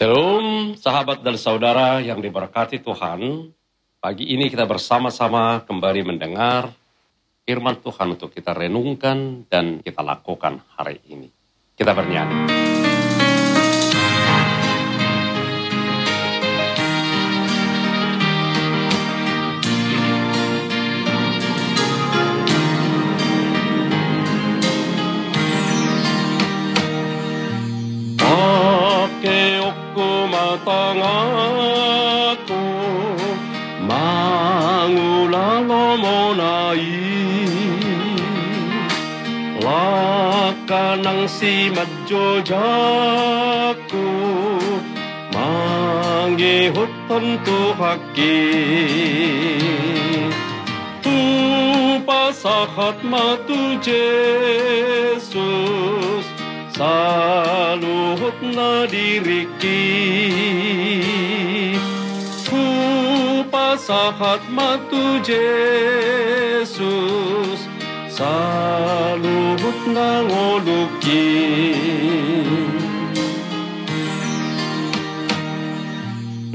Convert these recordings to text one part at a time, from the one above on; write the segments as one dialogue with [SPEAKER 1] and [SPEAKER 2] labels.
[SPEAKER 1] Shalom, sahabat dan saudara yang diberkati Tuhan. Pagi ini kita bersama-sama kembali mendengar firman Tuhan untuk kita renungkan dan kita lakukan hari ini. Kita bernyanyi. ku matanga ku mangula lo monai wakanang si majojaku mangi hutan tu haki tu ma tu Jesus Saluhot na diriki Tupasahat matu Jesus Saluhot na ngoluki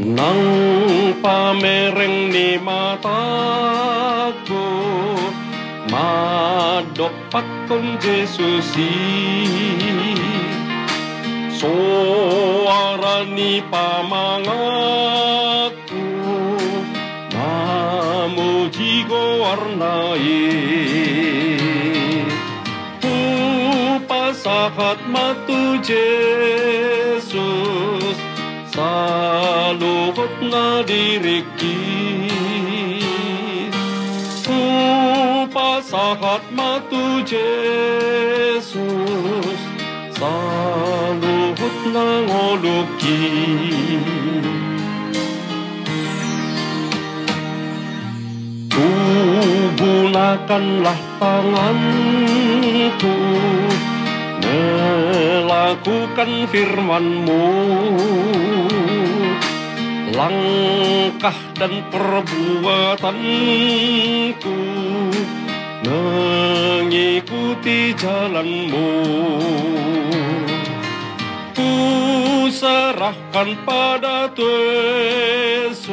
[SPEAKER 1] Nang pamereng ni mataku Madopak kong Jesusi Suara ni pamangaku Mamuji ko warnai. Upasahat matu Jesus Saluhot na diriki Upasahat matu Jesus Saluhot na ngoluki Gunakanlah tanganku Melakukan firmanmu. Langkah dan perbuatanku Mengikuti jalanmu serahkan pada Yesus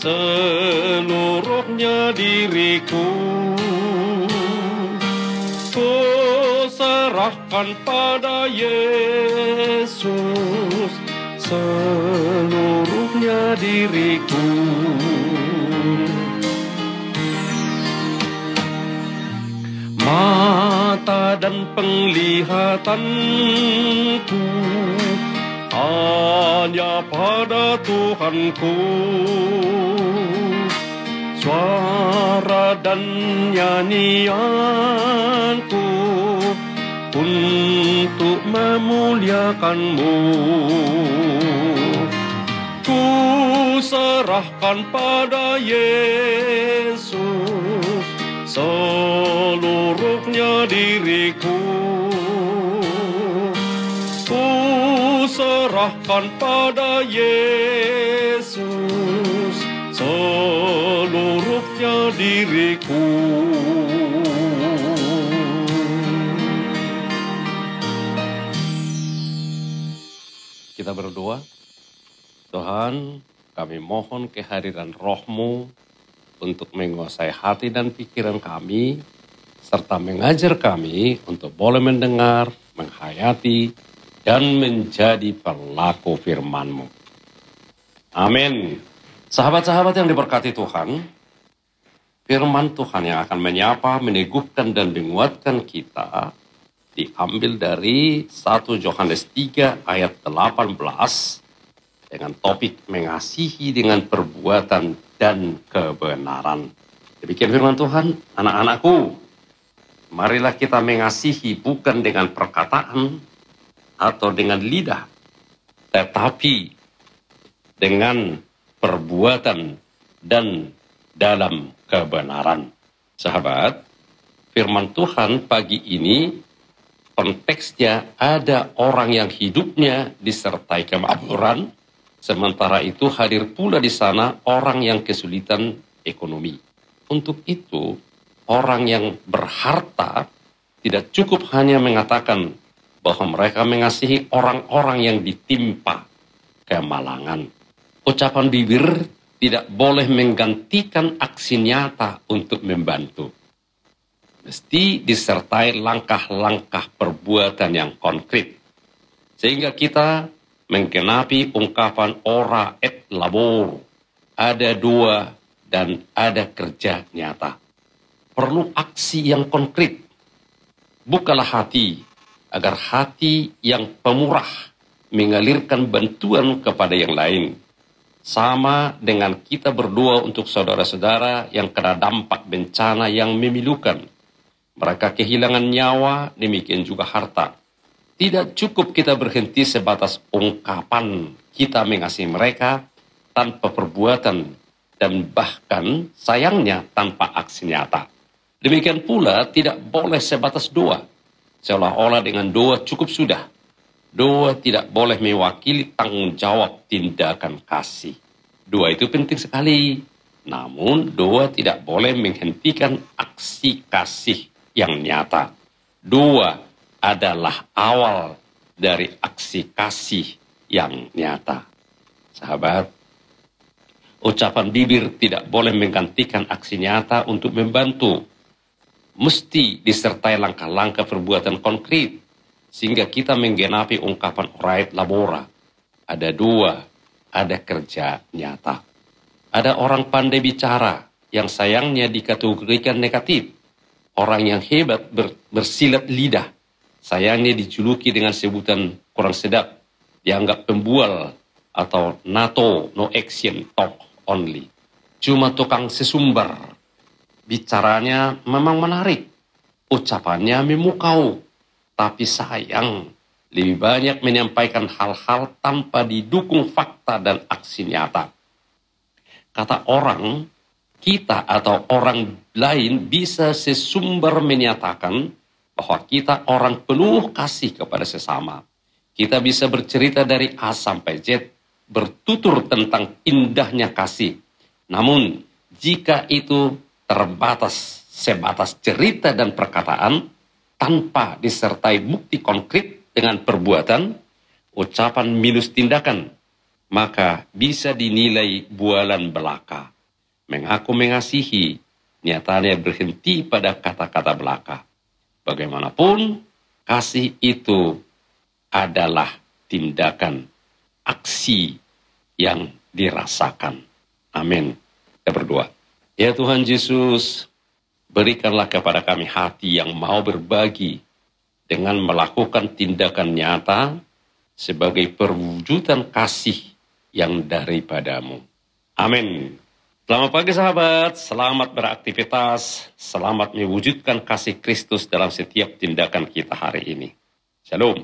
[SPEAKER 1] seluruhnya diriku. Ku serahkan pada Yesus seluruhnya diriku dan penglihatanku. Hanya pada Tuhanku. Suara dan nyanyianku Untuk memuliakanmu. Ku serahkan pada Yesus Seluruhnya diriku Ku serahkan pada Yesus seluruhnya diriku. Kita berdoa, Tuhan kami mohon kehadiran rohmu untuk menguasai hati dan pikiran kami, serta mengajar kami untuk boleh mendengar, menghayati, dan menjadi pelaku firman-Mu. Amin. Sahabat-sahabat yang diberkati Tuhan, firman Tuhan yang akan menyapa, meneguhkan, dan menguatkan kita diambil dari 1 Yohanes 3 ayat 18 dengan topik mengasihi dengan perbuatan dan kebenaran. Demikian firman Tuhan, anak-anakku, marilah kita mengasihi bukan dengan perkataan, atau dengan lidah, tetapi dengan perbuatan dan dalam kebenaran. Sahabat, firman Tuhan pagi ini konteksnya ada orang yang hidupnya disertai kemakmuran, sementara itu hadir pula di sana orang yang kesulitan ekonomi. Untuk itu, orang yang berharta tidak cukup hanya mengatakan bahwa mereka mengasihi orang-orang yang ditimpa kemalangan. Ucapan bibir tidak boleh menggantikan aksi nyata untuk membantu. Mesti disertai langkah-langkah perbuatan yang konkret. Sehingga kita menggenapi ungkapan ora et labor. Ada dua dan ada kerja nyata. Perlu aksi yang konkret. Bukalah hati agar hati yang pemurah mengalirkan bantuan kepada yang lain sama dengan kita berdoa untuk saudara-saudara yang kena dampak bencana yang memilukan. Mereka kehilangan nyawa, demikian juga harta. Tidak cukup kita berhenti sebatas ungkapan kita mengasihi mereka tanpa perbuatan dan bahkan sayangnya tanpa aksi nyata. Demikian pula tidak boleh sebatas doa. Seolah-olah dengan doa cukup sudah Doa tidak boleh mewakili tanggung jawab tindakan kasih. Doa itu penting sekali. Namun doa tidak boleh menghentikan aksi kasih yang nyata. Doa adalah awal dari aksi kasih yang nyata. Sahabat, ucapan bibir tidak boleh menggantikan aksi nyata untuk membantu. Mesti disertai langkah-langkah perbuatan konkret sehingga kita menggenapi ungkapan right labora. Ada dua, ada kerja nyata. Ada orang pandai bicara yang sayangnya dikategorikan negatif. Orang yang hebat ber, bersilat lidah. Sayangnya dijuluki dengan sebutan kurang sedap. Dianggap pembual atau NATO, no action, talk only. Cuma tukang sesumbar. Bicaranya memang menarik. Ucapannya memukau tapi sayang, lebih banyak menyampaikan hal-hal tanpa didukung fakta dan aksi nyata. Kata orang, kita atau orang lain bisa sesumber menyatakan bahwa kita orang penuh kasih kepada sesama. Kita bisa bercerita dari A sampai Z, bertutur tentang indahnya kasih. Namun, jika itu terbatas sebatas cerita dan perkataan, tanpa disertai bukti konkret dengan perbuatan, ucapan minus tindakan, maka bisa dinilai bualan belaka. Mengaku mengasihi, nyatanya berhenti pada kata-kata belaka. Bagaimanapun, kasih itu adalah tindakan, aksi yang dirasakan. Amin. Kita berdoa. Ya Tuhan Yesus, Berikanlah kepada kami hati yang mau berbagi dengan melakukan tindakan nyata sebagai perwujudan kasih yang daripadamu. Amin. Selamat pagi sahabat, selamat beraktivitas, selamat mewujudkan kasih Kristus dalam setiap tindakan kita hari ini. Shalom.